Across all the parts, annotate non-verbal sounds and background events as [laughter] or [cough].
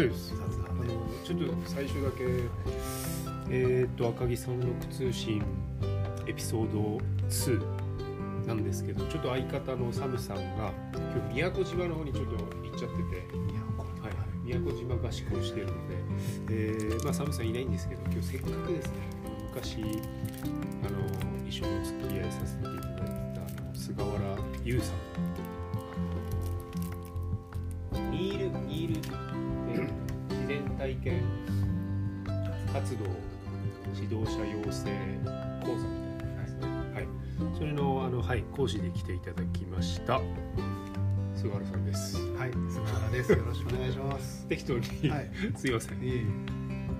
大丈夫です雑あのちょっと最初だけえーっと赤木三六通信エピソード2なんですけどちょっと相方のサムさんが今日宮古島の方にちょっと行っちゃってて。宮古島。合宿をしているので、えーまあ、サムさんいないんですけど今日せっかくですね。昔あの一緒にお付き合いさせていただいてた菅原優さん体験活動指導者養成講座みたいなやつね、はい、それのあの、はい、講師で来ていただきました菅原さんですはい菅原ですよろしくお願いします適当に、はいすいませんいえいえ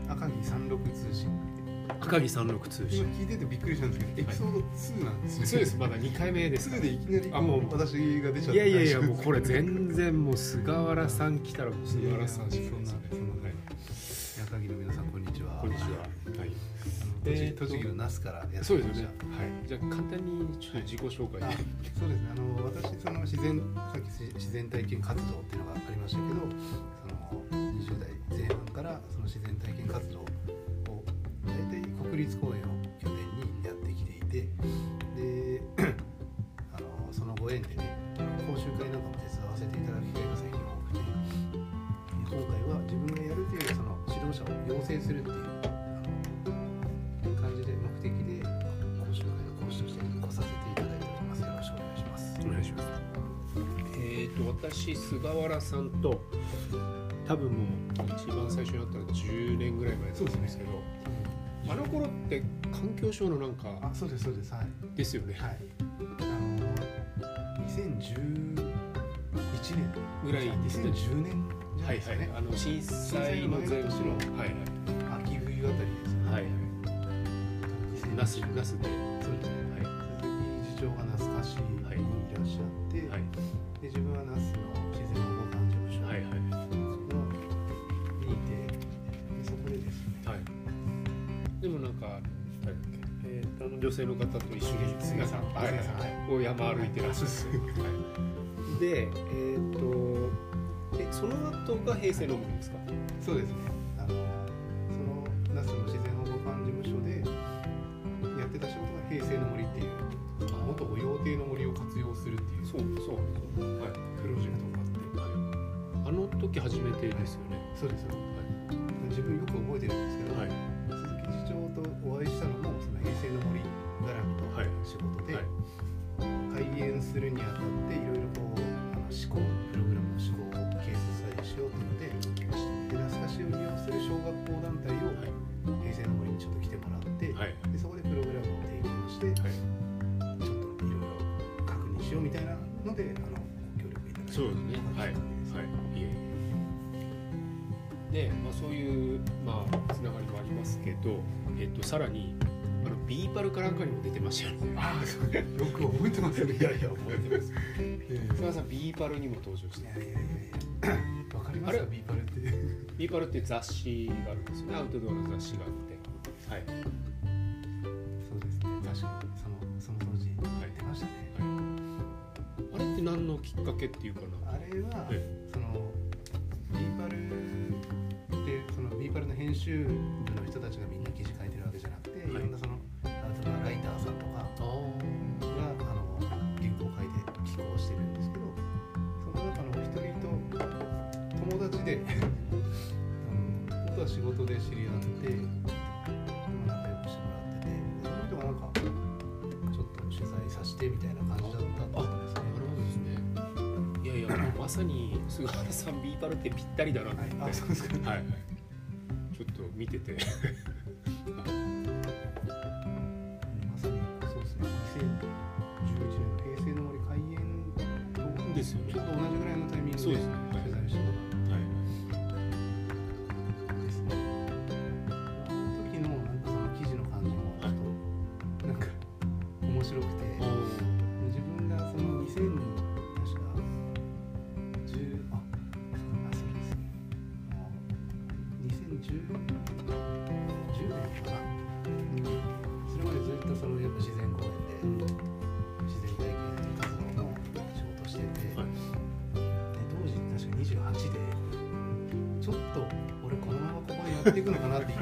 赤木三六通信赤木三六通信聞いててびっくりしたんですけどエピソード2なんですねそうですまだ2回目です2でいきなりあもう私が出ちゃったいやいやいやもうこれ全然もう菅原さん来たら菅原さんしかそんなそんなは栃木の那須からやってましたそうですよね。はい。じゃあ簡単にちょっと自己紹介あそうですね。あの私その自然さっき自然体験活動っていうのがありましたけどその20代前半からその自然体験活動を大体国立公園を拠点にやってきていて私菅原さんと多分もう一番最初に会ったのは10年ぐらい前だと思うんですけどあの頃って環境省のなんかあそうですそうです。はい。ですよね。はい。あの2011年。ぐらいですね。2010年じゃなはいいですかね、はいあの震災の前の年のはいはい。秋冬あたりですよね。はいはい。ナスナスで。そうですね。はい。鈴木次長が那須菓子にいらっしゃって、はい。で自分は那須の女性の方と一緒に菅さんはい菅さんはいこう山歩いてらっしゃる。はい。でえっ、とえその後が平成のものですか？そうですねさらにあのビーパルかなんかにも出てましたよね。ああそう。よく覚えてますね。いやいや覚えてます。菅原さんビーパルにも登場して。いやいやいやわかりますかあれ？ビーパルって。ビーパルって雑誌があるんですよね。アウトドアの雑誌があって。はい。そうですね。確かに。そのその当時やってましたね、あれって何のきっかけっていうかな？あれは、え。そのビーパル編集部の人たちがみんな記事書いてるわけじゃなくて、い、ろんなそのアウトドアライターさんとかあがあの原稿を書いて寄稿してるんですけどその中のお一人と友達であの元は仕事で知り合って今仲良くしてもらっててでその人がなんかちょっと取材させてみたいな感じだったんですね。なるほどですね。いやいやまさに菅原さんビーパルってぴったりだなって、はい。あそうですか。はい見てて。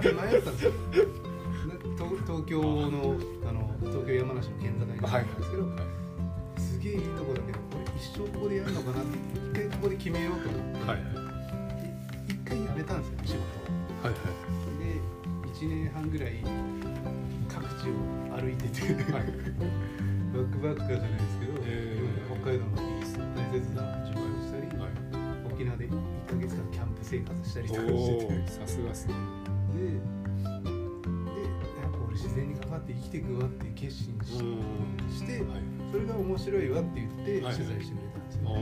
迷ったんですよ東東京のあの東京山梨の県境にあるんですけど、すげえいいとこだけどこれ一生ここでやるのかなって一回ここで決めようと思って、はい。はいで一回辞めたんですよ仕事を。はいで1年半ぐらい各地を歩いてて、はい。バックバッカーじゃないですけど、へー。北海道の大雪山を巡回したり、はい。沖縄で1ヶ月間キャンプ生活したりとかおしてて。おさすがっすねででやっぱ俺自然に関わって生きていくわって決心し,、てはい。それが面白いわって言ってはい。取材してくれたんですよ、あ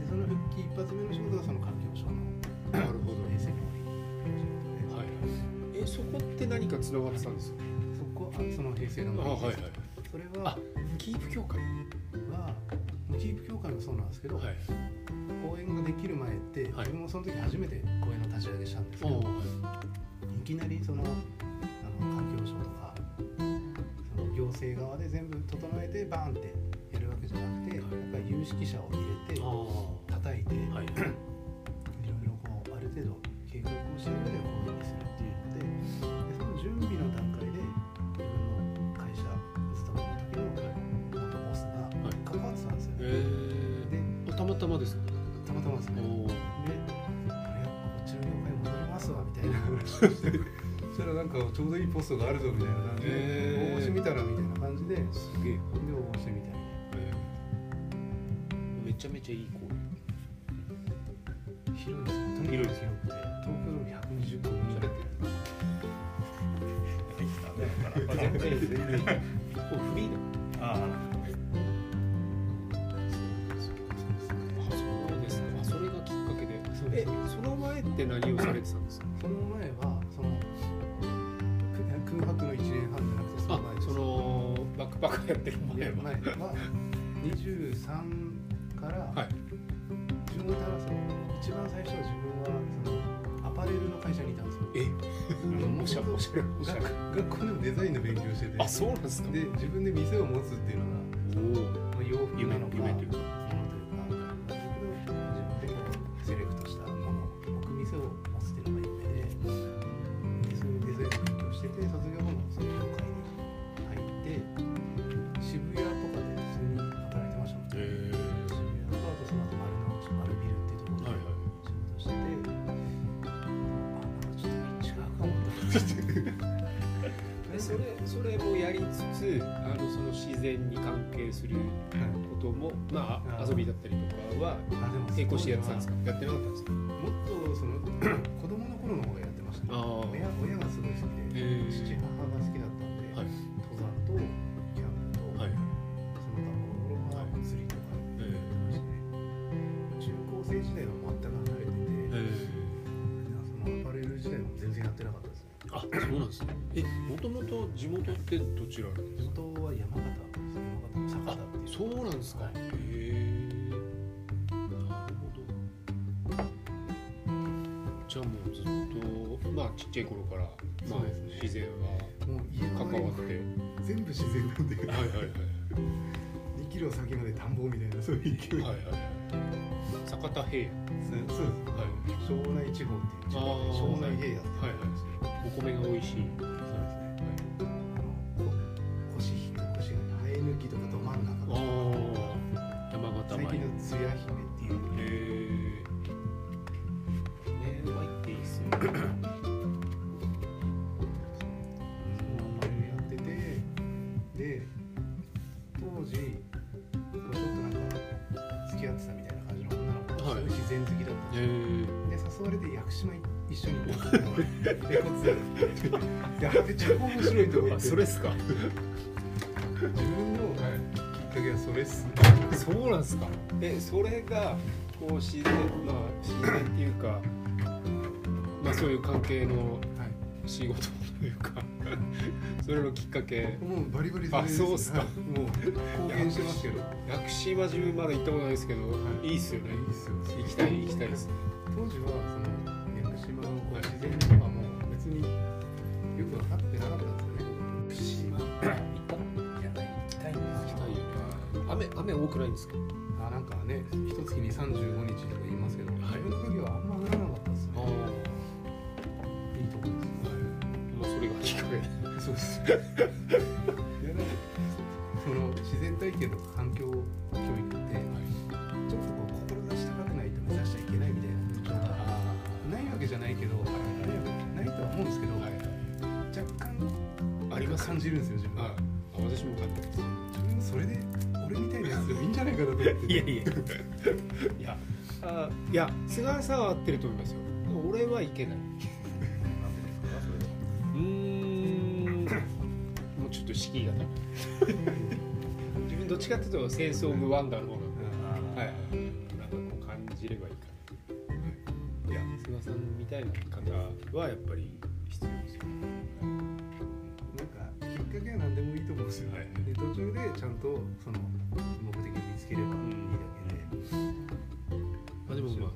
でその復帰一発目の仕事がその環境省のあなるほど。衛星料理の仕事で、はい。えそこって何かつながってたんですか？そこあその平成のあはいはい。それはあキープ協会。はキープ協会もそうなんですけど、はい公演ができる前って、はい。自分もその時初めて公演の立ち上げしたんですけど、おおい。きなりそのあの環境省とかその行政側で全部整えてバーンってやるわけじゃなくて、はい。やっぱり有識者を入れてあ叩いて、いはい。[clears throat] ろいろこうある程度計画をした上 [laughs] そしたらなんかちょうどいいポストがあるぞみたいな感じで、応募してみたらみたいな感じで、ですげえ、応募してみたいな。めちゃめちゃいい公園広いですよ。とに。かく広くて、東京ドーム120個分ぐらい。全然いい全然いい。おフリーだって何をされてたんですか？その前は、そのく空白の1年半じゃなくて、その前です。あそのバックパッカーやってる前は前は23から、はい自分がその一番最初は自分はそのアパレルの会社にいたんですよ。えおしゃおしゃ学学校でもデザインの勉強しててあそうなんですかで自分で店を持つっていうのがおおまあ洋服夢なのか夢というかまあ遊びだったりとかは並行してやってたんですか？やってなかったんですか？もっとその子供の頃の方がやってましたね。親親がすごい好きで、へー。父母が好きだったんで、はい。登山とキャンプと、はい。その他の頃は釣りとかやってましたね、中高生時代は全く離れてて、えそのアパレル時代も全然やってなかったですね。あそうなんですね。えもともと地元ってどちらなんですか？地元は山形そうなんですか、はい。へえ。なるほど。じゃあもうずっとまあちっちゃい頃から、まあね。自然は関わって。全部自然なんで、はいはいはい2キロ先まで田んぼみたいなそういう勢い、はいはいはい。酒田平。そうそうです。野はい。庄内地方っていう地方で庄内平野ってはいはい。お米が美味しい。そうですね。あのコシヒコシが生え抜きとかど真ん中山形米。最近のつや姫っていうへえねうまいっていいっすよねそれやっててで当時ちょっとなんか付き合ってたみたいな感じの女の子が自然好きだったんへですよ、えで誘われて屋久島一緒に行ったんですよレコツやめっちゃ面白いと思ってあそれっすか。自 [laughs] 分のきっかけはそれっすねそうなんですか？えそれがこう自然まあ自然っていうかまあそういう関係のはい。仕事というか [laughs] それのきっかけ。もうバリバリあそうっすか。はいもう貢献してますけど。屋久島自分まだ行ったことないですけど、い、いっすよね。いいっすよ。行きたい行きたいです。ね当時はそのあなんかね一月に35日とかいやあいや菅原さんは合ってると思いますよ。俺はいけない。うーん。もうちょっと敷居が高い。自分どっちかっていうとセンスオブワンダーの方が。はい。なんかこう感じればいいかな。いや。菅さんみたいな方はやっぱり必要ですよなんかきっかけは何でもいいと思うんですよ、はい。で途中でちゃんとその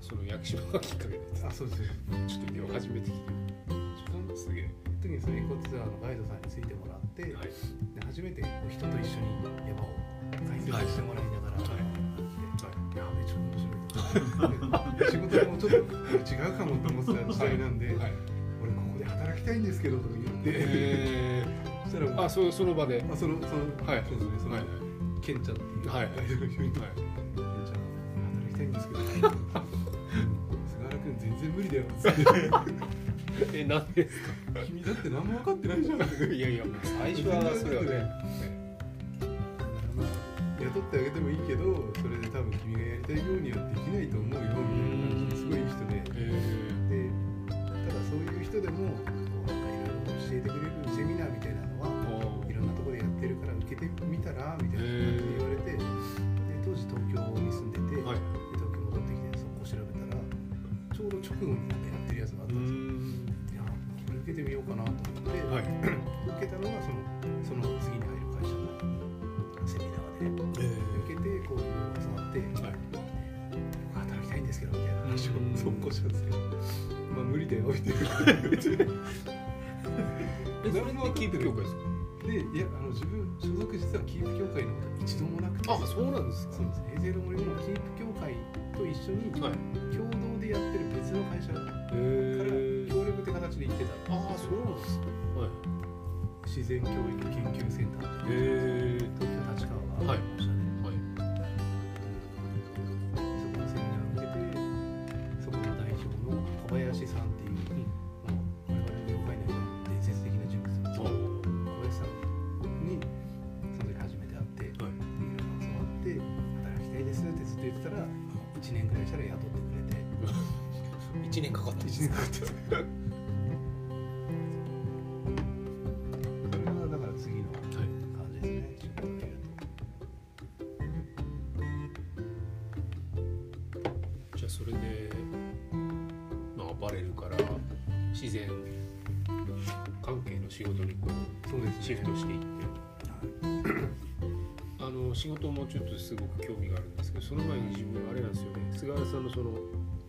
その役所がきっかけで。あそうですよちょっと今始めてきて。るすげえ特にそのエコツアーのガイドさんについてもらって、はい。で初めてこう人と一緒に山を解説してもらいながら、はい。やべちょっと面白い。と [laughs] 仕事もちょっと違うかもと思ってた時代なんで、はい。俺ここで働きたいんですけどとか言って、えそしたらあそその場で。あそのその、はい。そうですね。その、はい。ケンちゃんっていうはい。ガイドの人に、はい。ケンちゃん働きたいんですけど [laughs] [laughs] えなんでですか？君だって何も分かってないじゃん。[laughs] いやいや最初はそれはねまあ雇ってあげてもいいけどそれで多分君がやりたいようにはできないと思うよ。みたいな感じですごいいい人でえでただそういう人でもこうなんかいろいろ教えてくれるセミナーみたいなのはーいろんなところでやってるから受けてみたらみたいな感じで。言わはい。受けたのがそのその次に入る会社のセミナーで。受けてこういろいろ教わって、はい僕働きたいんですけどみたいな話をうん速攻したん。ですけど、まあ無理だよみたいな。えそれってキープ協会です。かでいやあの自分所属実はキープ協会のこと一度もなくて。あそうなんですか。そうです平成の森もキープ協会と一緒にはい。共同でやってる別の会社から力って形で行ってたああそうなんですかはい。自然教育研究センター。へえ東京立川がありましたね、はい。そこのセミナーを受けてそこの代表の小林さんっていう、もう我々の業界内の伝説的な人物なんですけど小林さんにその時初めて会って、はい。いろいろ教わって働きたいですってずっと言ってたら1年ぐらいしたら雇ってくれて。[laughs] 一年かかった。1年かかって仕事もちょっとすごく興味があるんですけどその前に自分あれなんですよね。菅原さんのその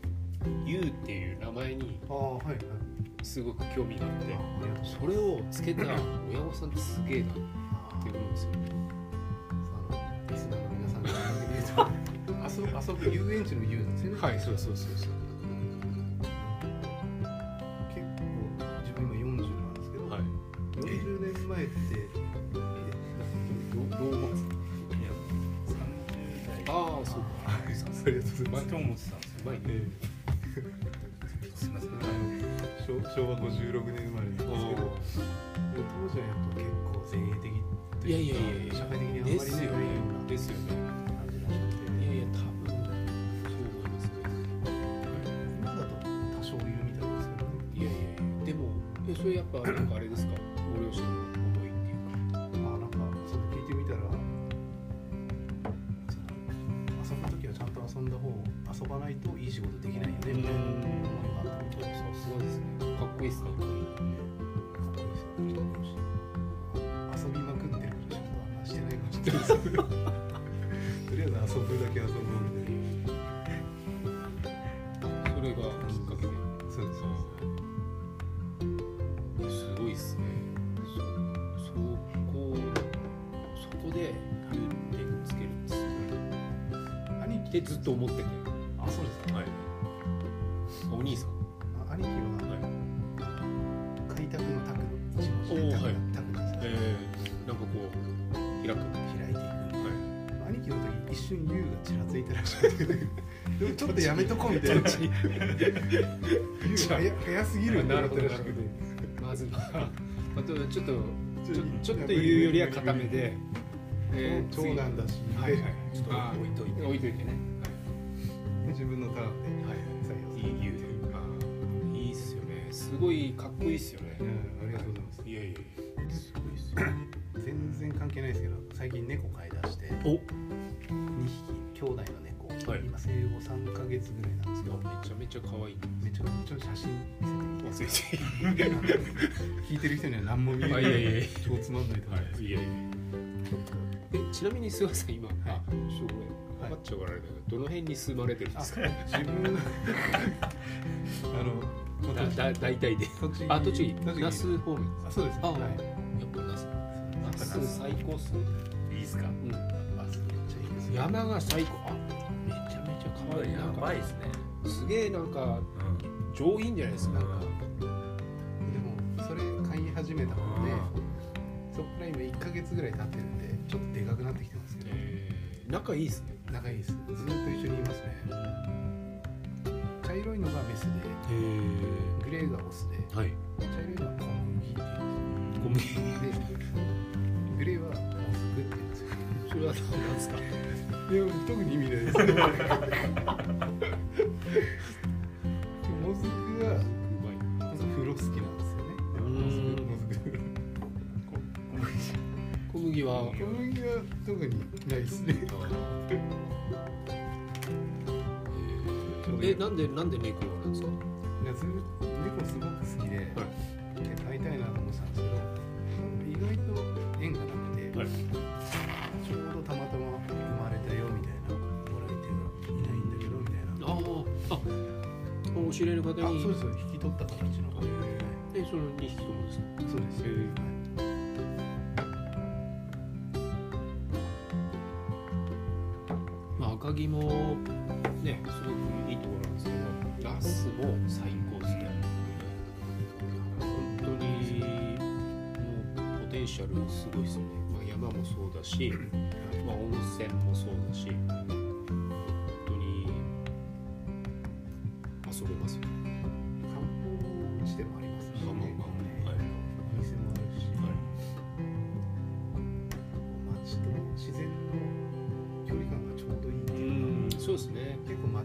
「ゆう」っていう名前にすごく興味があってそれをつけた親御さんってすげえなって思うんですよね。リスナーの皆さんが遊ぶ遊ぶ遊園地の遊なんですよね。はいそうそうそうそう56年してないかもしれないですとりあえず遊ぶだけ遊ぼうみたいなそれがきっかけ。でそうですすごいっすね。そそこそこで「ゆ」ってつけるんですすごい。兄貴でずっと思っててあそちょっとやめとこうみたいな。早 [laughs] 早すぎるなった。らしくてまずあとちょっとちょちょっと言うよりは固めで、えー、長次。男だし、はいはい。ちょっとあ置いといて。置いといてね。自分のターンで。はい採用いいあいいっすよね。すごいかっこいいっすよね。うんありがとうございます。いやいやいや。すごいっすよ [laughs] 全然関係ないですけど最近猫飼い出して。お。2匹兄弟の猫、はい。今生後3ヶ月ぐらいなんですけどめちゃめちゃ可愛いめちゃめちゃ写真見せて [laughs] 聞いてる人には何も見えない。超つまんないと思います。いやいやえちなみに菅さん今、あちょっとごめんはい。分かっちゃうからあれだけどどの辺に住まれてるんですか？自分の。[laughs] あのだだ大体で。あ栃木那須方面あそうですあはい。やっぱ那須。那須。最高っすね。いいですか？うん。めっちゃいいです山が最高。あやばいですね。すげえなんかうん。上品じゃないですか。なんか。でもそれ飼い始めたのでそこから今1ヶ月ぐらい経ってるんでちょっとでかくなってきてますけど。えー。仲いいっすね。仲いいです。ずっと一緒にいますね。茶色いのがメスでへグレーがオスでえはい。茶色いのは小麦って小麦言うんですでグレーはれは何なんですかいや特に意味ないですモズクはうまいまず風呂好きなんですよねうんモズクモズク小麦は小麦は特にないですねえなんでなんで猫なんですかあそうです引き取った形の子で、えその2匹ともですか？そうです、へまあ赤城もねすごくいいところなんですけどラスも最高ですね。本当にもうポテンシャルすごいですよね、まあ、山もそうだし、まあ、温泉もそうだし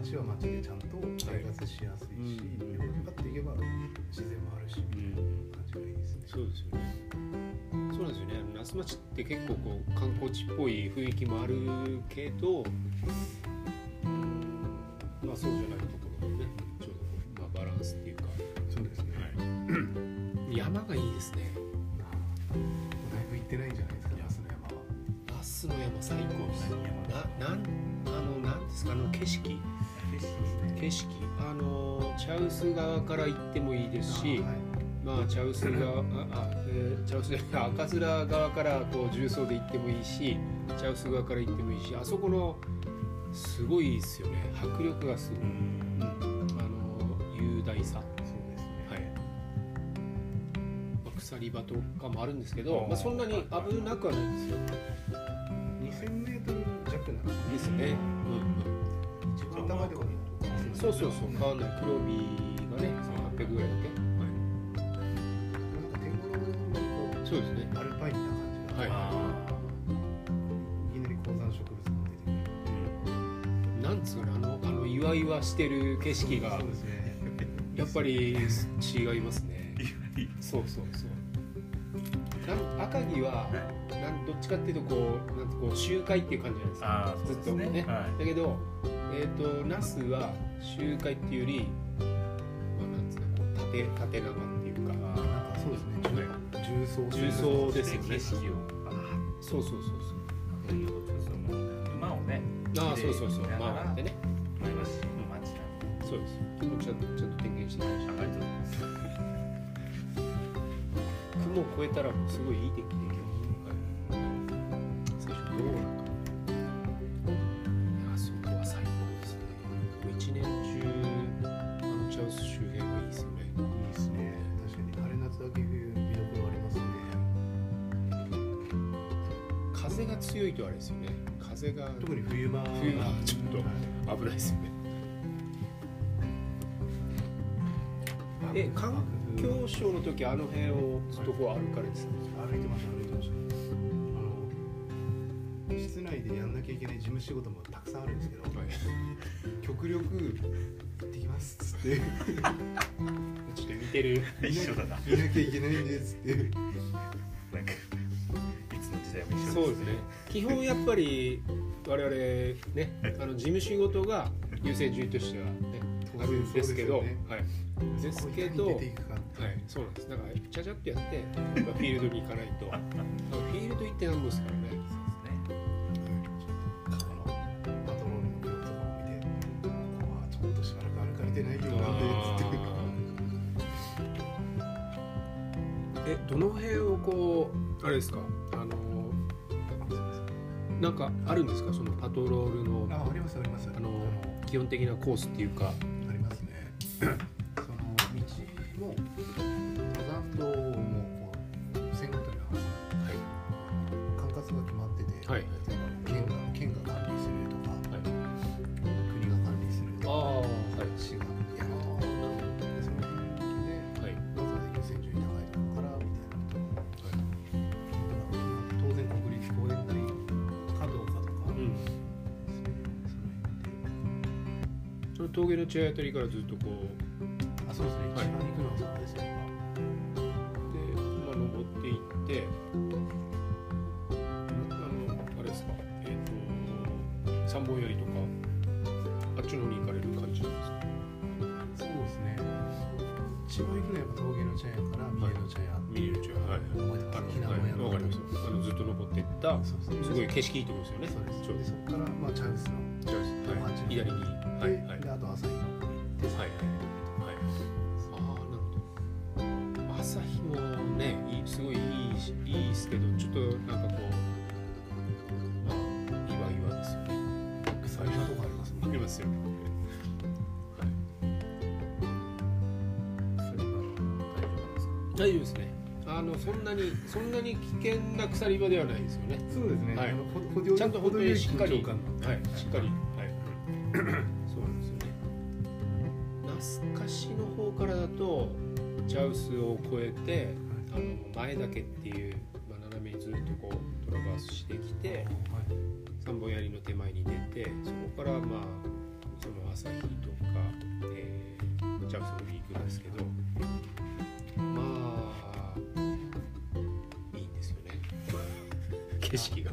街は街でちゃんと生活しやすいし、うん横にパッと行けば自然もあるしみたいな感じがいいですね。そうですよね。そうなんですよね。那須町って結構こう観光地っぽい雰囲気もあるけど、うんまあそうじゃないところもね、ちょうどこうまあバランスっていうか、そうですね。山がいいですね。だいぶ行ってないんじゃないですか、那須の山は。那須の山最高です。ななんあのなんですか？あの景色景色あの茶臼川から行ってもいいですし。はいまあ、茶臼川、あ、あ、えー茶臼じゃない、赤面側からこう重曹で行ってもいいし。茶臼側から行ってもいいし、あそこの。すごいですよね、迫力がすごい。うん、あの、雄大さ。そうですね。はい。まあ鎖場とかもあるんですけど、まあ、そんなに危なくはないんですよ。2000メートル弱なんですね。ですね。そうそうそう、変わんない、黒帯がね、800ぐらいだっけ。なんか手頃にこうそうですね。アルパインな感じが。はいあいきなり高山植物も出てくる。なんつうの、あの、あの岩々してる景色がそう。ですね。やっぱり違いますね。そうそうそう。なん赤城はなんどっちかっていうとこうなんてこう集会っていう感じじゃないですか。あーずっとすねはいだけどえっ、と那須は集会っていうよりまあなんつうのこう縦縦長っていうか。そうですね。重層重層ですよね。景色をそうそうそう。そう。馬をねああそうそう。そう。見ながらまあってね。前橋の街なんそうです。雲ちゃんとちゃんと点検してきました。ありがとうございます雲を越えたらもうすごいいい天気で風が強いとあれですよね。風風が。特に冬場冬はちょっとはい危ないですよね。え環境省の時あの辺をずっとこう歩かれてたんですか？歩いてました歩いてました。あの室内でやんなきゃいけない事務仕事もたくさんあるんですけど、はい。極力行ってきますっつって。[laughs] ちょっと似てる。一緒だな。見なきゃいけないんですってそうですね。基本やっぱり我々ね [laughs] あの事務仕事が優先順位としてはねあるんですけどはい。ですけどはい、そうなんです。だから、ちゃちゃっとやって、まあフィールドに行かないと。フィールド行ってなんぼですからね。え、どの辺をこう、あれですか、なんかあるんですか、そのパトロールの、あありますあります。あの、基本的なコースっていうか。ありますねたりからずっとこう、あそうですね、はい一番行くのはそこですよ、で、まあ、登っていって、あの、あれですか、えっ、と、三本槍とか、あっちの方に行かれる感じなんですか？そうですね一番行くのはやっぱ峠の茶屋から三重の茶屋、見れるチェア、はい。はい、わかります？あのずっと登っていった、すごい景色いいところですよね。そうですでそこからまあチャンスのそうです。はい。八左に。はい。で,、はい。ではい。はい。ああ、なるほど。朝日もね、いいすごいいいし、いいですけど、ちょっとなんかこう。まあ、岩岩ですよね。草木のとこありますもんありますよね。はい。それは大丈夫ですね。あの、そんなに、そんなに危険な鎖場ではないですよね。そうですね、はいちゃんと本当にしっかり、はい、しっかり、はい、[laughs] 前岳っていう、まあ、斜めにずっとこうトラバースしてきて、はい三本槍の手前に出て、そこからまあその朝日とか、えー、チャウスの上に行くんですけど、まあいいんですよね。景色が。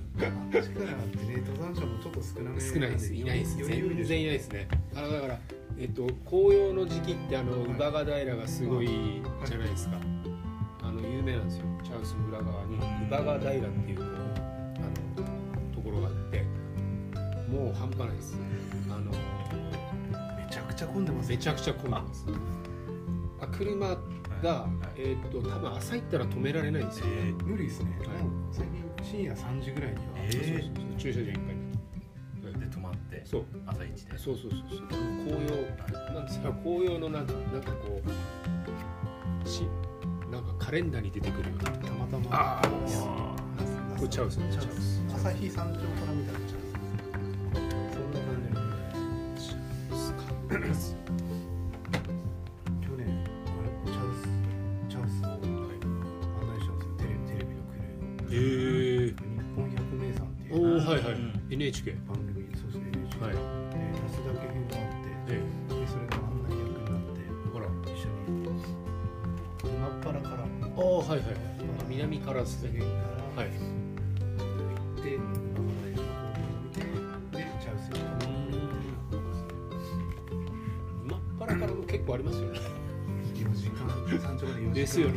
力ってね登山者もちょっと少なめ少ないです。いないです全然いないですね。あのだからえっと紅葉の時期ってあのはい。乳母ヶ平がすごいじゃないですか、あの有名なんですよ。チャウスの裏側に乳母ヶ平っていうこうあのところがあってもう半端ないです。あのめちゃくちゃ混んでますめちゃくちゃ混んでます。あ。車が、はい。えっと多分朝行ったら止められないんですよ、え無理ですね、はい。最近深夜3時ぐらいには、えー。そうそうそう。駐車場いっぱいにーで泊まってそう。朝一で。そうそうそうそう。紅葉。なんですか紅葉のなんかなんかこうしなんかカレンダーに出てくるような。たまたま。あー。いやこれチャウスねチャウス。朝日山頂から見たら南からですねはい。行って馬原の方を見てでチャウスに真っ腹からも結構ありますよね。4時間山頂まで4時間ですよね。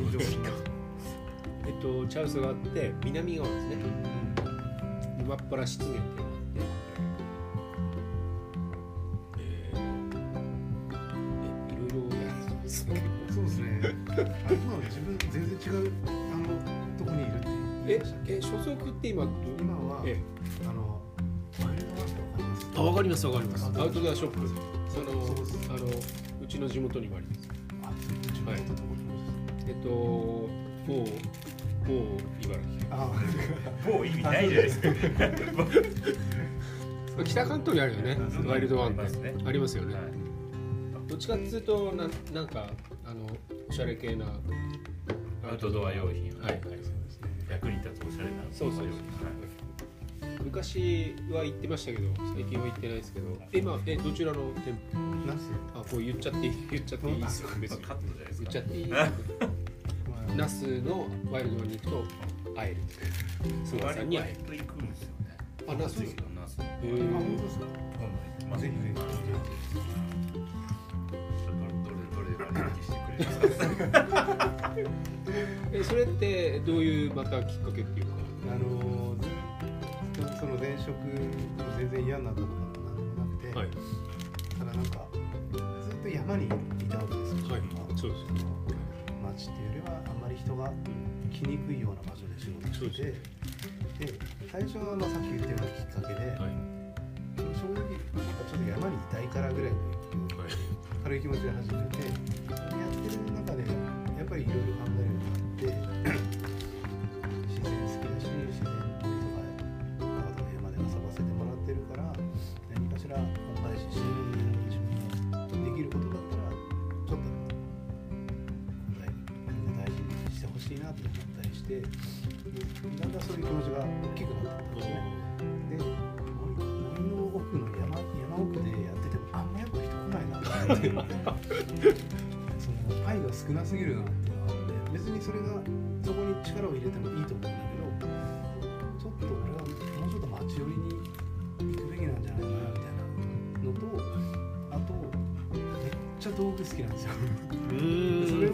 えっとチャウスがあって南側ですね今っ腹湿原っていうのがあって。えー。えいろいろやってますね。そうですね。あ今は自分全然違うええ所属って今ど今はえあのワイルドワークとかあります？あわかりますわかります。あアウトドアショップ。そのあのうちの地元にもあります。あ自分のところえっともう某茨あ [laughs] もう意味ないじゃないですか。城 [laughs] 北関東にあるよね。うんワイルドワンってありますね。ありますよね、はい。どっちかっていうとなんなんかあのおしゃれ系な。アウトドア用品は。いはい役に立つおしゃれなそうそうそう。はい。昔は行ってましたけど最近は行ってないですけど今えどちらの店舗？ナス。あこう言っちゃっていい言っちゃっていい。ですよ別にカットじゃないですか。言っちゃっていい。[laughs] まあナスのワイルドに行くと会える菅さんに会える。行くんですよね。あナスナス。へあー本当ですか？まあぜひぜひ。どしてくれえそれってどういうまたきっかけっていうか？あのずその前職全然嫌になったことも何もなくて、はい。ただなんかずっと山にいたわけですよ、はい。そうですよね。町っていうよりはあんまり人が来にくいような場所で仕事しててで最初はまあさっき言ったようなきっかけで、はい。正直なんかちょっと山にいたいからぐらいのはい。軽い気持ちで始めてややってる中でやっぱりいろいろ考えるようになって少なすぎるなっていうのがあって別にそれがそこに力を入れてもいいと思うんだけどちょっと俺はもうちょっと町寄りに行くべきなんじゃないかなみたいなのとあとめっちゃ道具好きなんですよ。それを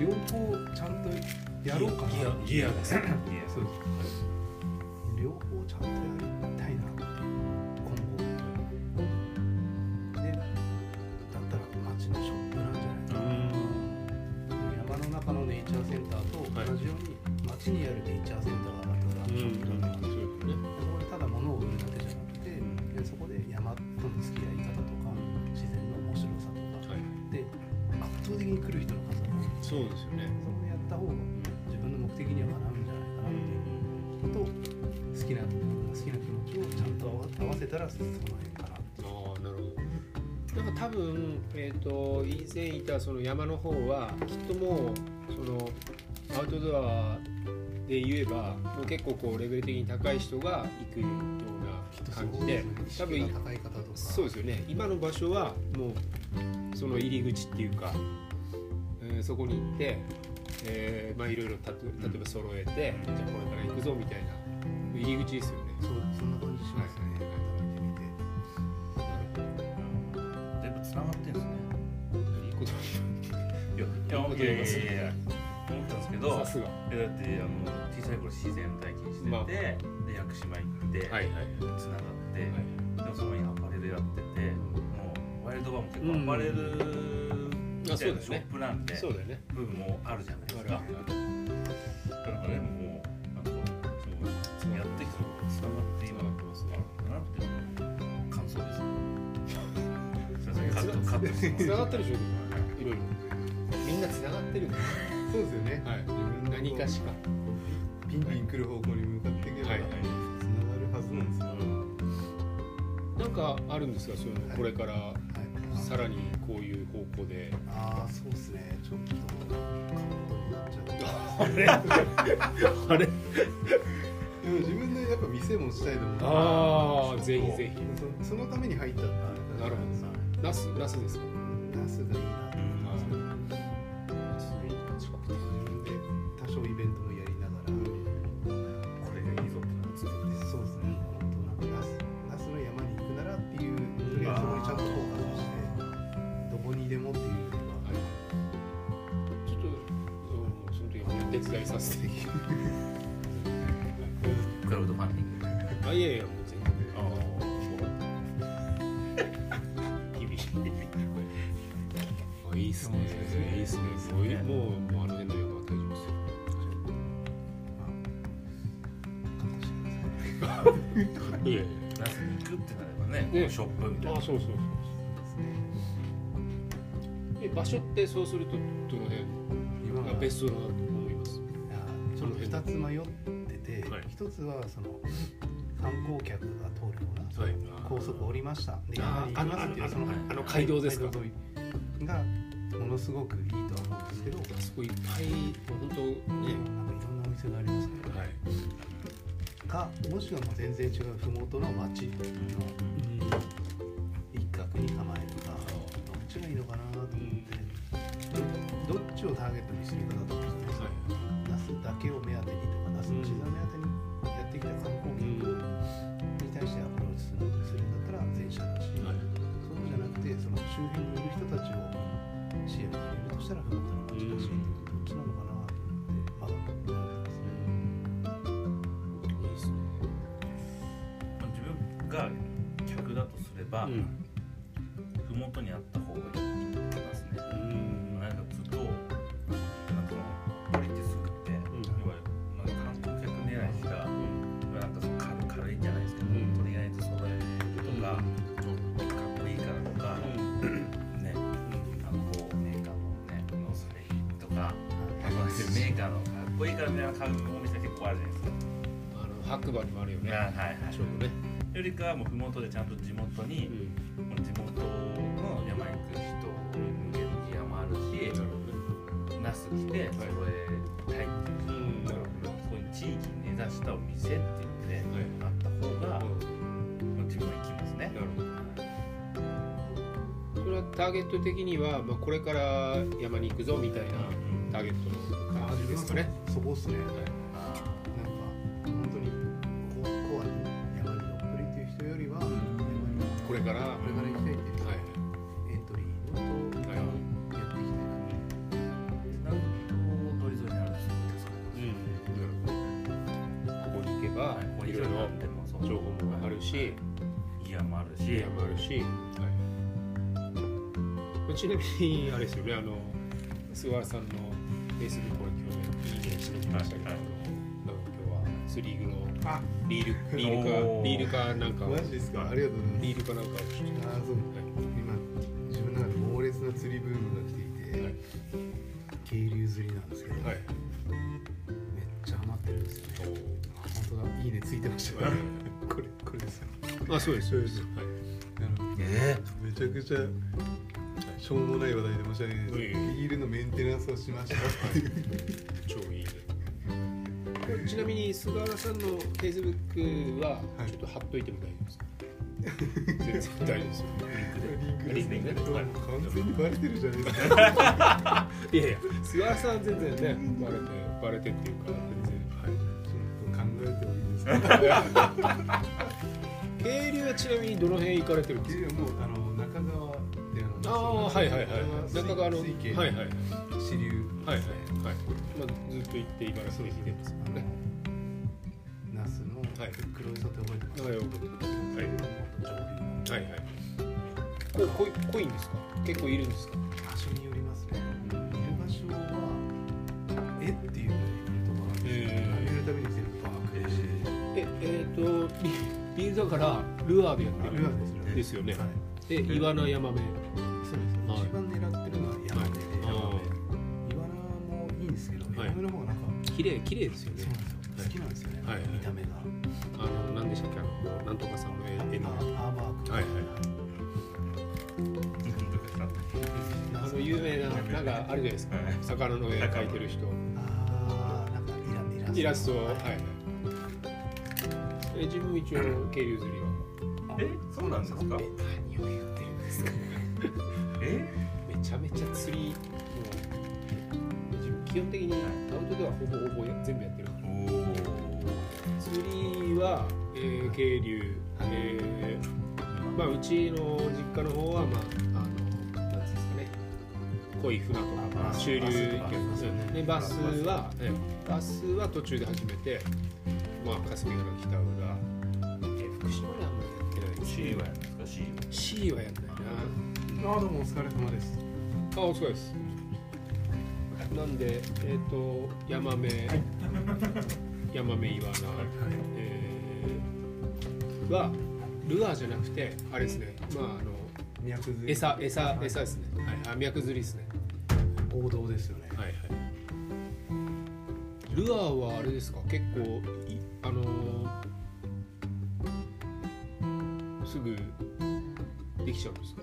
両方ちゃんとやろうかな。ギアギアですね両方ちゃんとやりそうですよね。そこでやった方が自分の目的にはかなうんじゃないかなっていう。ことを好きな好きな気持ちをちゃんと合わせたらその辺かなああなるほどなんか多分、えー、と以前いたその山の方はきっともうそのアウトドアで言えばもう結構こうレベル的に高い人が行くような感じで多分そうですよね。今の場所はもうその入り口っていうか、えーそこに行って、えーまあいろいろたと例えば揃えて、じゃあこれから行くぞみたいな入り口ですよね。そうそんな感じしますね全部繋がってんですねいいこといやいやいやいやいや思ったんですけどさすが。えだってあの小さい頃自然体験してて、まあで屋久島行って、はいはいはい。つながって、でもそのにアパレルやってて、もうワイルドバーも結構アパレルみたいなショップなんで、そうだよね。部分もあるじゃないですか。からねもうなんかそうやってきたことがつながって今繋がってますねあるんだなっていう感想です。すみませんカットカットしますつながってるでしょいろいろ。みんなつながってるんだよ。そうですよね。はい。自分の何かしか。ピンピン来る方向に向かっていけば。つながるはずなんですよ、なんかあるんですかそういうの。はい。これから。はいさらにこういう方向で。ああそうですね。ちょっとカになっちゃうあれ？あれ？でも自分でやっぱ店もしたいと思ってああぜひぜひ。そそのために入ったってなるほど。ナスナスですか？ナスがいいなと思いますね。ナスいいやいや。ナスに行くってなればね、ねショップみたいな。あそうそうそう。え場所ってそうするとどの辺？今は。がベストだと思います。いやちょっと2つ迷ってて、はい。一つはその観光客が通るような、はい。高速降りました。であ山に行きますっていうそのあの街道ですか？がものすごくいいとは思うんですけど、あそこいっぱい本当ね、ねなんかいろんなお店がありますね、はいかもしくはもう全然違う麓の町うん。かっこいいからみたいな買うお店結構あるじゃないですか。あの白馬にもあるよね。はいはいはい。ちょうどね。よりかはもう麓でちゃんと地元に、うん。地元の山行く人に向けるギアもあるし、なるほどねナス来て揃えたいっていう、うん。なるほどそういう地域に根ざしたお店っていうので、あった方が、まあ自分は行きますね。なるほど。それはターゲット的には、まあ、これから山に行くぞみたいなターゲットの感じですかね。っすね。あなんか本当にココアに山にどっぷりっていう人よりは、山にこれから、これから行きたいっていうはい。エントリーのとはいやっていきたいな。ーなると通り沿いにあるんですよ、ここに行けば、はい、いろいろ情報もあるし、ギアもあるし、山もあるし、はい、ちなみにあれですよねあの菅原さんのフェイスブックいいねしてきましたけど、はいあの今日はスリーグのあ、リールリールかリールかなんかを。マジですか？ありがとうございます。リールかなんかあーそう。今自分の中で猛烈な釣りブームが来ていて、はい。渓流釣りなんですけど、はい。めっちゃハマってるんですよね。あ本当だ、いいねついてましたよ。[laughs] これこれですよ。あそうですそうです、はい。あのえめちゃくちゃしょうもない話題で申し訳ないです。ビールのメンテナンスをしました。っていう。超いい。ねちなみに菅原さんのフェイスブックははい。ちょっと貼っといても大丈夫ですか、大丈夫ですよ。リンクで。すね。完全にバレてるじゃないで。すか。いやいや菅原さんは全然ねバレてバレてっていうか全然はいちょっと考えてもいいで。すか。渓流はちなみにどの辺行かれてるんで。すかもうあのあのああはいはいはい。中川のはい水系はいはい。支流。はいはいはい、まあ、ずっと行って茨城に来てますもんね。ナスのはい。黒磯って覚えてます？はいはい。はい。はいはい。こう濃い濃いんですか？結構いるんですか？場所によりますね。いる場所はえっていうぐらいいるところなんですけど、へー。食べるたびに全部パークして、ええー、とリリールだからルアーでやってるルアーですよね。ですよね。はい。でイワナヤマメ綺麗綺麗ですよね。そうなんですよ。好きなんですよね。はい見た目が。あの何でしたっけ？あのなんとかさんの絵絵のアーマーク。はいはいあの有名ななんかあるじゃないですか。はい。魚の絵描いてる人。ああ、なんかイライイラストをははい。え自分一応渓流釣りは。えそうなんですか？え何を言ってるんですか。え？めちゃめちゃ釣り基本的にアウトドアほぼほぼ全部やってるから。釣りは、えー、渓流、えーまあ、うちの実家の方は、まあ、あのですかね。濃い船とかあ中流でバスはえーバスは途中で始めて、まあ、霞ヶ浦北浦、えー福島にはあんまりやってない。し C はやるんですか？C C はやんないな。ああ、どうもお疲れ様です。あお疲れですなんでえっ、とヤマメヤマメイワナ、えーはルアーじゃなくてあれですねまああの。餌餌餌ですね、はい、あ脈釣りですね。王道ですよね。はいはい。自ルアーはあれですか？結構いあのーすぐできちゃうんですか？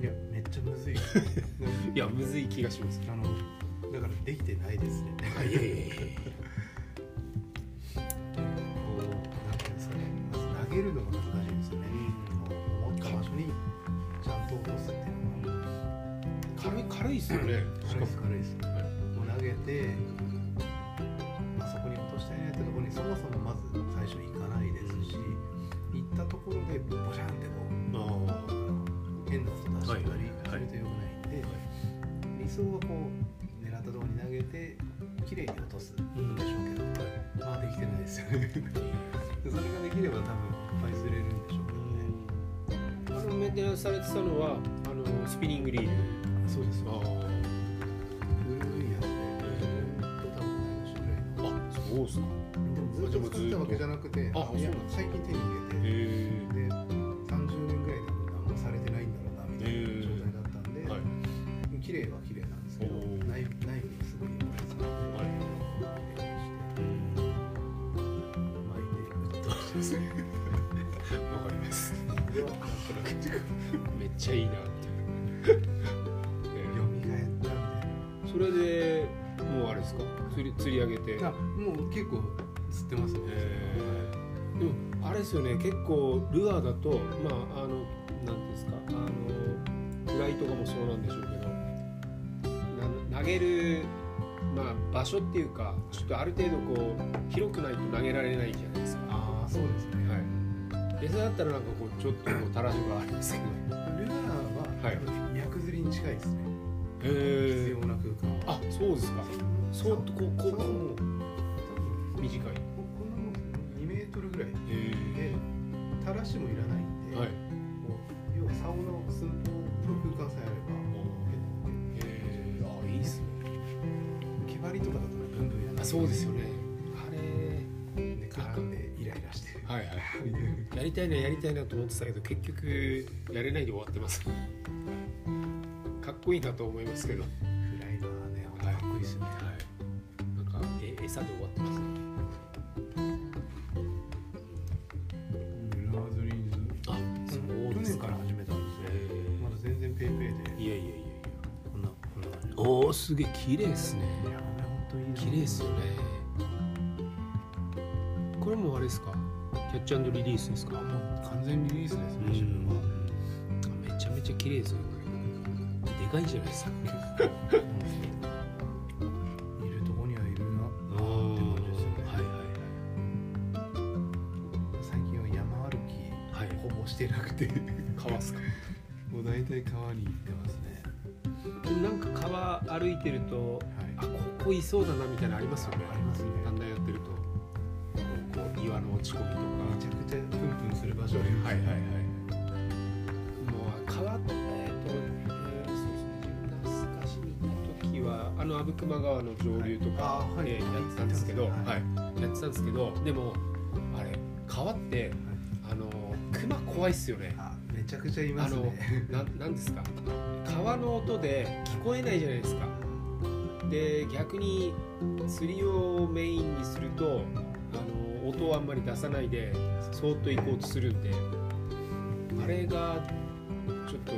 いやめっちゃむずい。[laughs] いやむずい気がします。あのだからできてないですね。いやいやいやて綺麗に落とすん。でしょうけど、まあできてないですよね。[laughs] でそれができれば多分いっぱい釣れるんでしょうけどね。あのメンテナンスされてたのはあのスピニングリール。そうです。あ古いやつでずっと多分何種類のあそうっすか。でもずっと使ったわけじゃなくてあいやそうなんです最近手に入れもうあれですか？釣り釣り上げて。なあもう結構釣ってますね、えー。でもあれですよね。結構ルアーだとまああのなんていうんですか？あのフライとかもそうなんでしょうけどな投げるまあ場所っていうかちょっとある程度こう広くないと投げられないじゃないですか。ああそうですね、はい。餌だったらなんかこうちょっとこうたらしがあるんですけど。ルアーは、はい。脈釣りに近いですね。へ必要な空間はあそうですか。そうこうこうこ竿もう。短い。ここの2メートルぐらいへでたらしもいらないんで、はい。要は竿の寸法の空間さえあればへえあいいっすね。毛針とかだとねブンブンやらないあそうですよね。あれで絡んでイライラしてはいはい。やりたいなやりたいなと思ってたけど結局やれないで終わってますかっこいいなと思いますけど、はい、フライはねかっこいいですよね、なんかえ餌で終わってますルアー釣りーズあそう去ですか年から始めたんですね。まだ全然ペーペーで。いやいやいやいや。こんなこんな。感じおおすげえ綺麗ですね。綺麗ですよね。これもあれですか？キャッチリリースですか？もう完全リリースですねめちゃめちゃ綺麗ですよこれでかいじゃないですか。いるとこにはいるな。って感じですよね。はいはい最近は山歩きはい。はいほぼしてなくて。川っすか。[laughs] もう大体川に行ってますね。でもなんか川歩いてるとはい。あここいそうだなみたいなのありますよね。ありますね。だんだんやってると。こう岩の落ち込みとかめちゃくちゃプンプンする場所ありますはいはいはいの阿武隈川の上流とか、はいあはい。えーやってたんですけど、ははい。いやってたんですけどでもあれ川ってあの熊怖いっすよね。あめちゃくちゃいますあのねななんですか？川の音で聞こえないじゃないですか。で逆に釣りをメインにするとあの音をあんまり出さないでそーっと行こうとするんであれがちょっと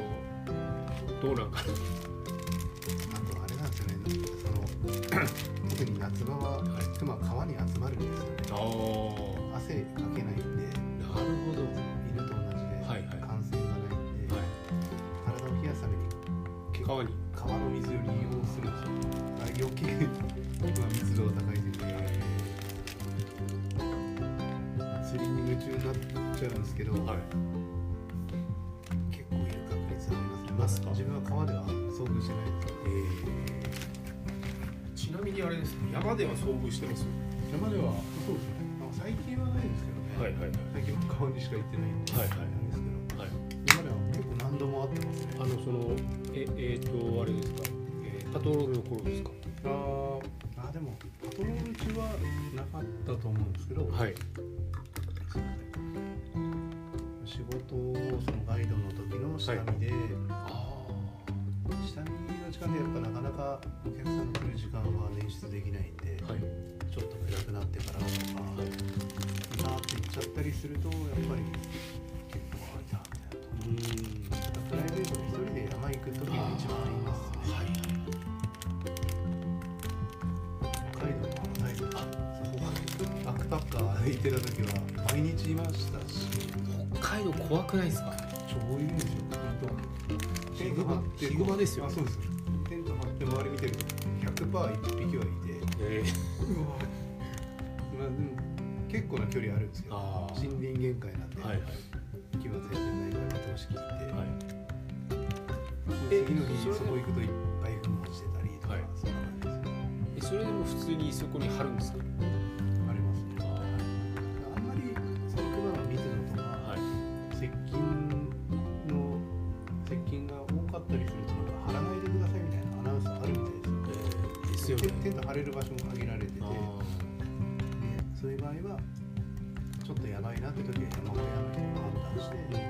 どうなんかな [clears throat] 特に夏場は熊川に集まるんですよね。あ汗かけないんでなるほど。犬と同じではいはい。感染がないんで、はい。体を冷やすために結構川に。川の水を利用するんですよ。余計まあ密度が高いんで。釣りに夢中になっちゃうんですけど、はい山では遭遇してます？山ではそうですね、まあ、最近はないですけどね、はいはい最近は川にしか行ってないんで、はいはいあれですけど。はい。今までは結構何度も会ってますね。あのそのええー、とあれですか、えーパトロールの頃ですか？あーあでもパトロール中はなかったと思うんですけど、はい。仕事をそのガイドの時の下見で、あ下見の時間でやっぱなかなかお客さんが来る時間は捻出できないんで、はい。ちょっと暗くなってからとか、いいなって言っちゃったりするとやっぱり結構あいたみたいなとうんプライベートで一人で山行く時が一番いいますね。はい北海道のない。あバックパッカー行ってた時は毎日いましたし北海道怖くないですか？超いるんですよ。本当ヒグマですよ。あそうですテ100%一匹はいて。え。うわまあでも結構な距離あるんですけどあー。森林限界なんで、はいはい。気は全然ないから見通し聞いて、はい。で次の日そこ行くといっぱい雲落ちてたりとか、はい。そんな感じですよ。えそれでも普通にそこに貼るんですか？ですよねテント張れる場所も限られててであそういう場合はちょっとやばいなって時は山小屋の人が判断して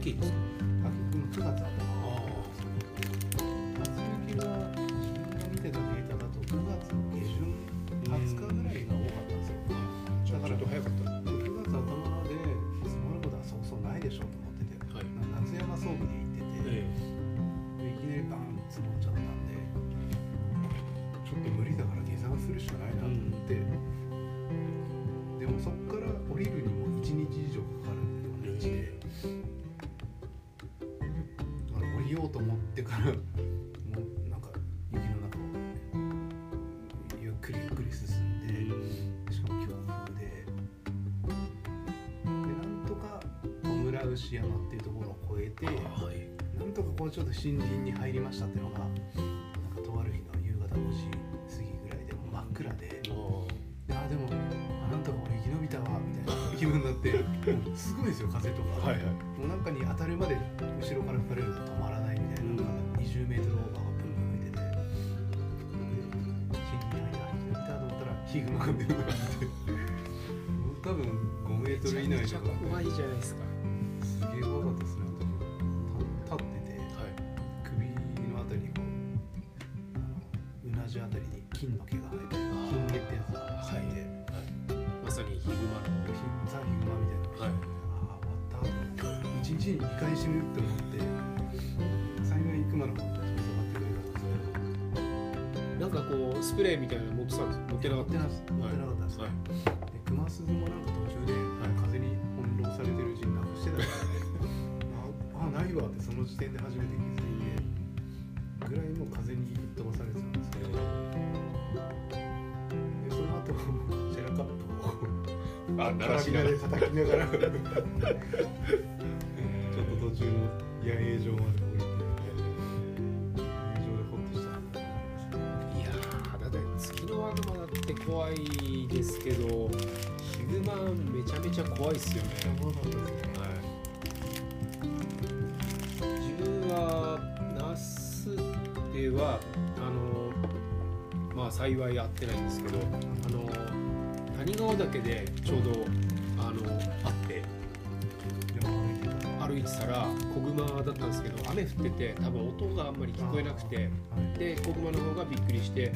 秋秋です。か秋9月頭あ初雪が自分が見てたデータだと9月の下旬20日ぐらいが多かったんですよちょっと早かった9月頭まで積もることはそうそうないでしょうと思っててはい夏山装備で行ってて、えでいきなりバーン積もっちゃったんでちょっと無理だから下山するしかないなと思って、でて、はい。なんとかこうちょっと森林に入りましたっていうのがなんかとある日の夕方5時過ぎぐらいでもう真っ暗であであでもあなんとか俺生き延びたわみたいな気分になってすごいですよ風とか、はいはい。もうなんかに当たるまで後ろから吹かれると止まらないみたいな、なんか20メートルオーバーがブンブン吹いててで森林に入った生き延びたと思ったらヒグマが出るがって多分5メートル以内とか。怖いじゃないですか。すげえ怖かったですスプレーみたいなの持ってたんです持ってなかった持ってな持ってなかったですね、はい。で熊鈴もなんか途中で風に翻弄されてるうちに。なくしてたからねああないわってその時点で初めて気づいてぐらいもう風に吹っ飛ばされてたんですけど。でその後シェラカップをあ鳴らしな [laughs] で叩きながら。[laughs] ちょっと途中の野営場まで怖いですけどヒグマめちゃめちゃ怖いっすよね。怖かったですねはい。自分は那須ではあのまあ幸い会ってないんですけどあの谷川岳でちょうどあの会って歩いてた。ら子グマだったんですけど雨降ってて多分音があんまり聞こえなくてはい。で子グマの方がびっくりして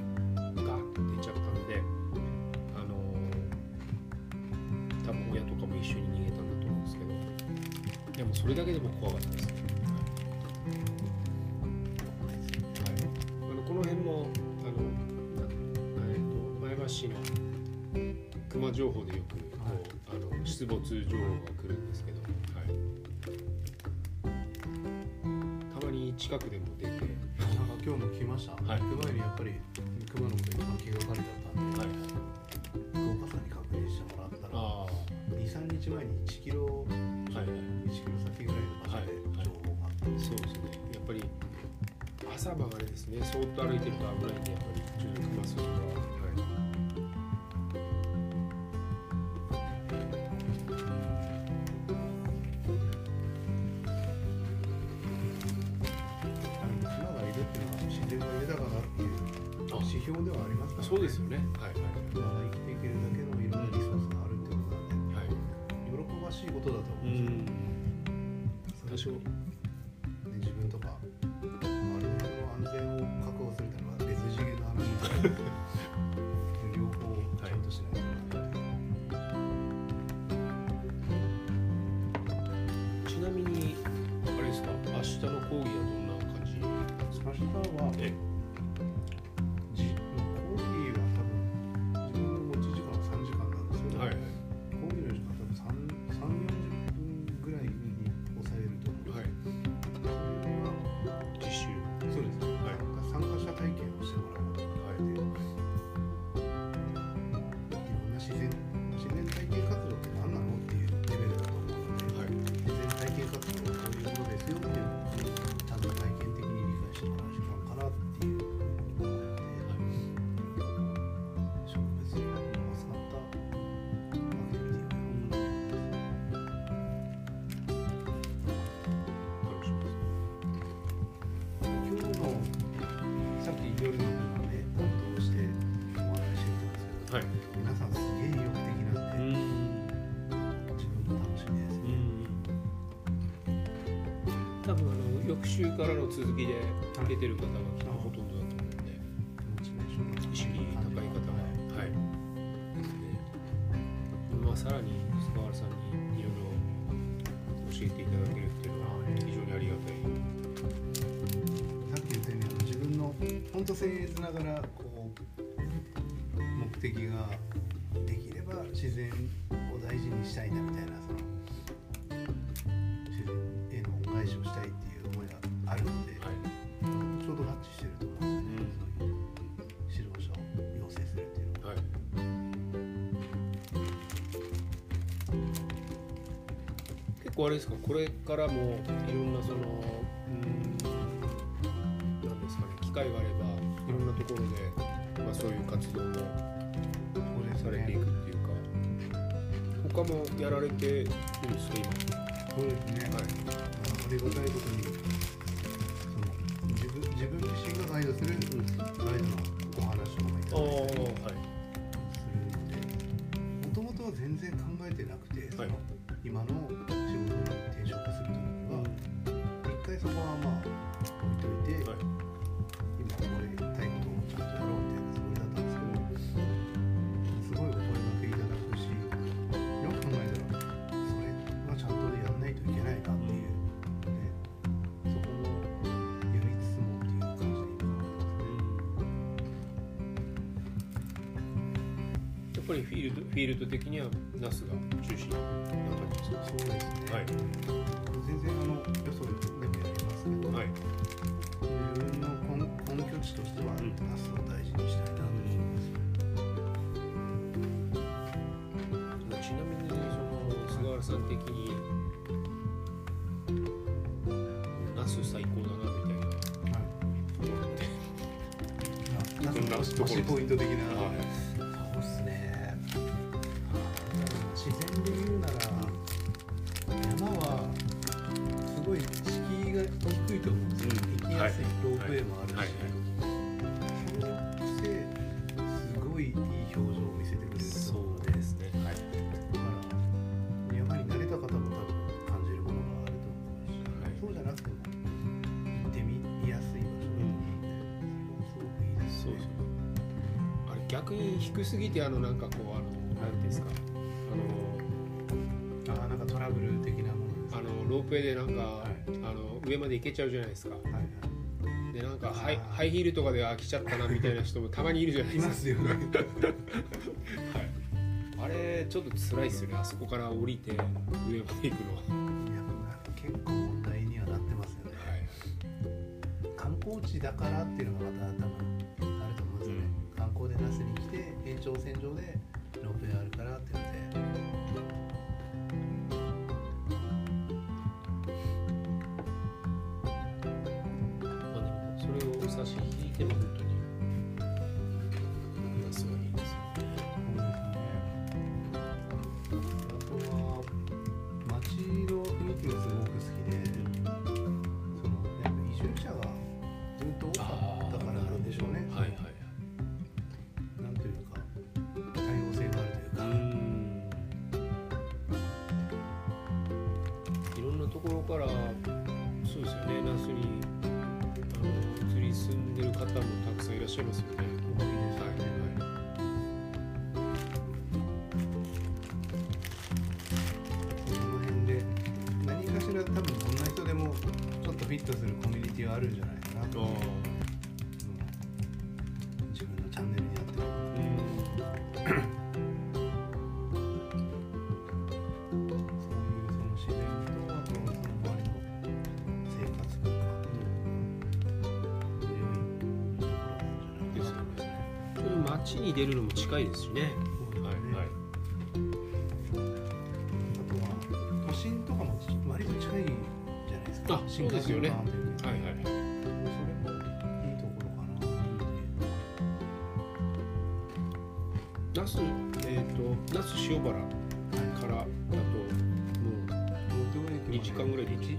たまに近くでも出て、なんか今日も来ました、はい。行く前にやっぱり熊のこと一番気がかりだったんで、はい、福岡さんに確認してもらったらあ23日前に1キロあはいはい。1キロ先ぐらいの場所で情報があって、そうですね。朝晩あれですね。そーっと歩いてると危ないんでやっぱりちょっとクマスですよね。はい生きてい。けるだけのいろんなリソースがあるってことなんではい。喜ばしいことだと思ううんですよ、ん多少で自分とか周りの安全を確保するっていうのは別次元の話です両方ちゃんとしないとなちなみにあれですか明日の講義はどんな感じ明日は週からの続きで受けてる方がきっとほとんどだと思うんでモチベーションが意識高い方がはいでまあさらに菅原さんにいろいろ教えていただけるっていうのは非常にありがたい。さっき言ったように自分の本当僭越ながらこう目的ができれば自然結構あれですか？これからもいろんなそのうーんなんですかね機会があればいろんなところで、まあ、そういう活動もされていくっていうか。他もやられてるんですか？そうですね、今はい。ありがたいことにその自分自分自身がガイドするガイドのお話とかもいただいたするのでもともとは全然考えてなくて、はいフィールドフィールド的にはナスが中心。な感じですかそうですね、はい。全然あのよそでもやりますけど、はい。自分の根根拠地としては、うんナスを大事にしたいなと思います。ちなみにその菅原さん的にナス最高だなみたいな。ところってナスどんなポイント的な、逆に低すぎてあのなんかこうあのなんていうんですか。あのあーなんかトラブル的なものですね。あのロープウェイでなんか、はい。あの上まで行けちゃうじゃないですか。はいはい。でなんかハイハイヒールとかで飽きちゃったなみたいな人もたまにいるじゃないいですか。ますよね。[laughs] はい、あれちょっと辛いっすよね。あそこから降りて上まで行くの。は、いや結構問題にはなってますよね。観光地だからっていうのがまた挑戦状でに出るのも近いですしね。そうですねはいはい。あとは都心とかも割と近いじゃないですかあそうですよねはいはい。それもいいところかなっていう那須えっ、と那須塩原からだとも東京駅2時間ぐらいで1時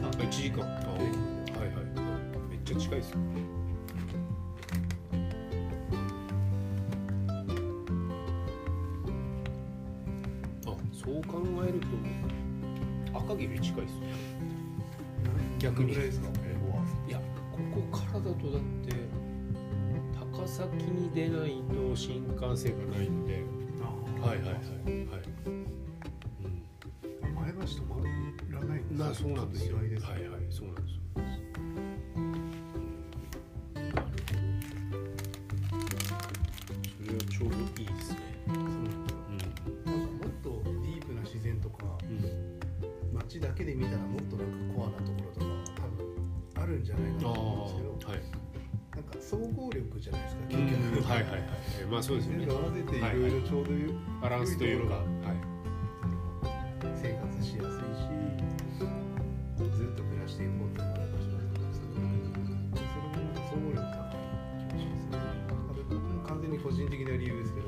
間う1時間。あはいはい。めっちゃ近いですよ。あり近いですね。逆にですかいやここからだとだって高崎に出ないと新幹線がないので。はいはいはい。はい。前橋と回らないんですなそうなんですよ。はいはい、そうなんですよ。まあそうですよね全部。合わせていろいろちょうどいいバランスというか。はい。生活しやすいしずっと暮らしていこうと思うんですけどそれも総合力高い気がしますねあと僕も完全に個人的な理由ですけど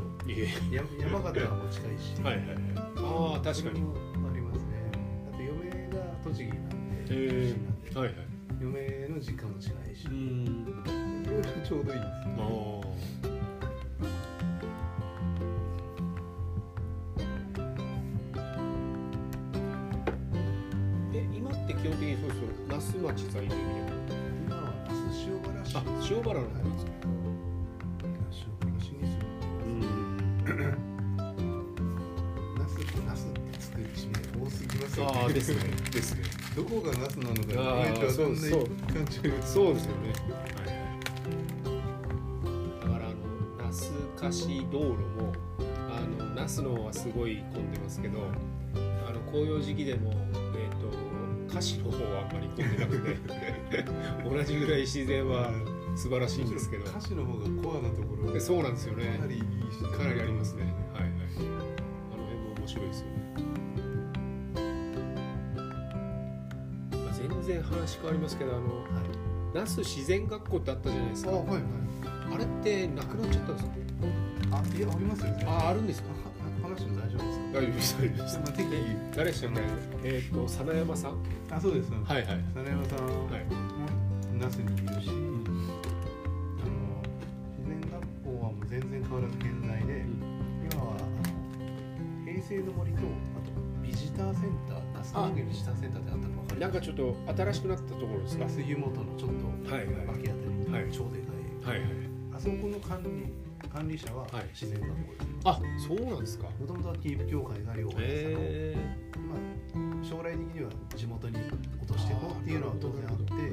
山形も近いし、[laughs] はいはいはい。ああ、確かに。ありますねあと嫁が栃木なんでへえ。出身なんではいはい。嫁の実家も近いしういん。ろいろちょうどいいですあ那須町在住みたいな。今は那須塩原市あ、塩原の方ですか。塩原市に住んでうん。那須と那須って作る地名多すぎますよねああ、ですね。ですね。どこがナスなのかあーいまいちわかんない感じがそうですよね。はい。だからあの那須菓子道路もあの那須の方はすごい混んでますけど、あの紅葉時期でも、と菓子の方はあんまり混んでなくて、同じぐらい自然は素晴らしいんですけど、歌詞の方がコアなところでそうなんですよね。かなりいいしかなりありますね。はいはい。あの辺も面白いですよね。まあ全然話変わりますけど、あのはい那須自然学校ってあったじゃないですか。あはいはいあれってなくなっちゃったんですか？あいやありますよねあ、あるんですか？は話も大丈夫ですか大丈夫です。大丈夫ですまあ適宜え誰でしたっけ？えっ、と、早苗山さん。あそうですはいはい。実山さんもはい。那須にいるし、あの自然学校はもう全然変わらず健在で、今はあの平成の森とあとビジターセンター那須農業ビジターセンターってあったの分かりなんますかちょっと新しくなったところですか？那須湯本のちょっとはいはい脇あたりにはい超でかい、はいはい。あそこの管理管理者ははい自然学校ですあ、そうなんですか。もともとはキープ協会が両方でへえ。まあ、将来的には地元に落としていこうっていうのは当然あってで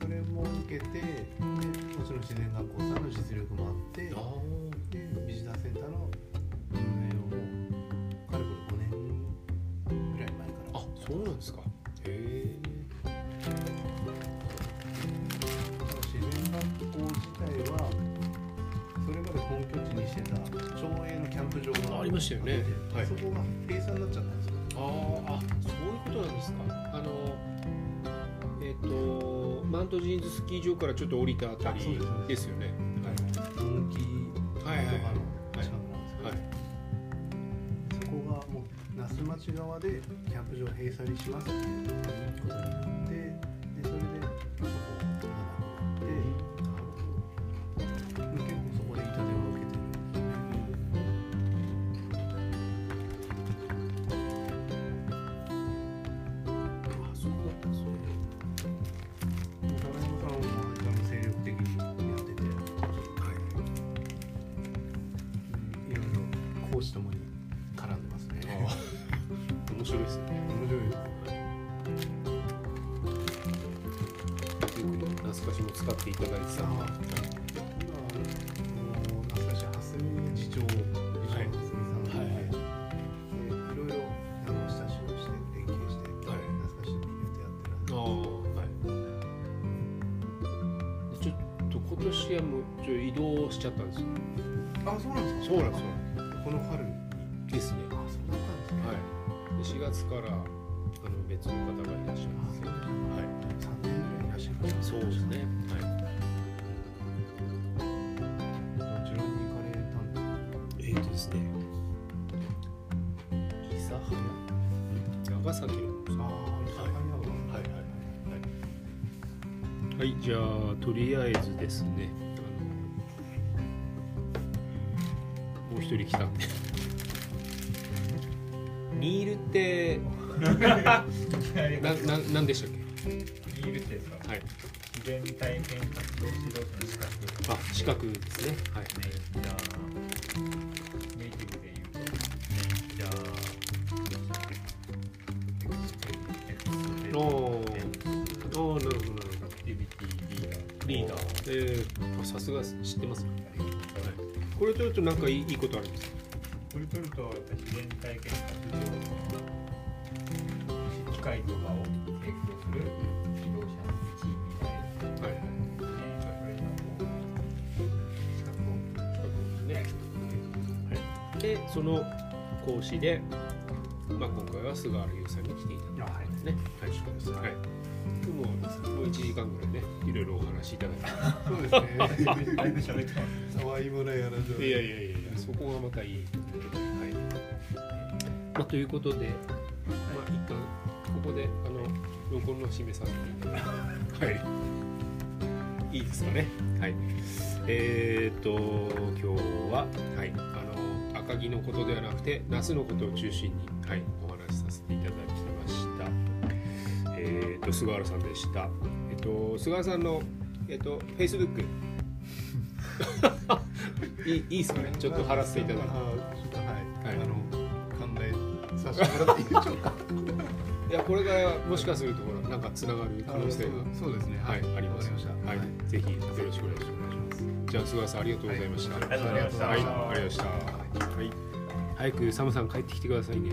それも受けてでもちろん自然学校さんの実力もあってあでビジターセンターの運営をもうかれこれ5年ぐらい前からあ。あ、そうなんですか。へえ。自然学校自体はそれまで本拠地にしてた町営のキャンプ場がありましたよねはいそこが閉鎖になっちゃったんですよあーあ、そういうことなんですか。あの。えっ、と、周マントジーンズスキー場からちょっと降りたあたりですよね。はい。はいはいの近くなんですけど、はい。そこがもう那須町側でキャンプ場閉鎖にしますっていうことになってなななんでしたっニールってですかけはい。自然体験活動指導者の資格あ資格ですね。はい。ねじゃあネイティブで言うとじゃあおおおーなるほどなるほどアクティビティリーダーリーダーえー、あさすが知ってますね、はい、これちょっとなんかいいいいことあるんですかこれ取るとやっぱ自然体験活動機会とかを提供する指導者の地位みたいなはいねそれがこう資格をね、はい、でその講師で、まあ、今回は菅原優さんに来ていただいたんですね。はい、です。はい。でももう1時間ぐらいね、いろいろお話しいただいそうですね。だいぶ喋ってます沢井村やらず。て。[laughs] いやいやいやいや、そこがまたいい。はい。まあ、ということで、まあ、一旦であの録音の締めさせていただいて。はい。いいですかね。はい。えー、と今日は、はい、あの赤城のことではなくて那須のことを中心に、はい、お話しさせていただきました。えー、と菅原さんでした。えっ、と菅原さんのえっ、とフェイスブックいいいいですかね。ちょっと貼らせていただいて。あちょっとはい。はいあの考えさせてもらっていいでしょうか？いやこれからもしかするとほらなんかつながる可能性がそうですね。はいあります。はい、ぜひよろしくお願いします。じゃあ菅原さんありがとうございました。ありがとうございましたはい、ありがとうございました。はい、早くサムさん帰ってきてくださいね。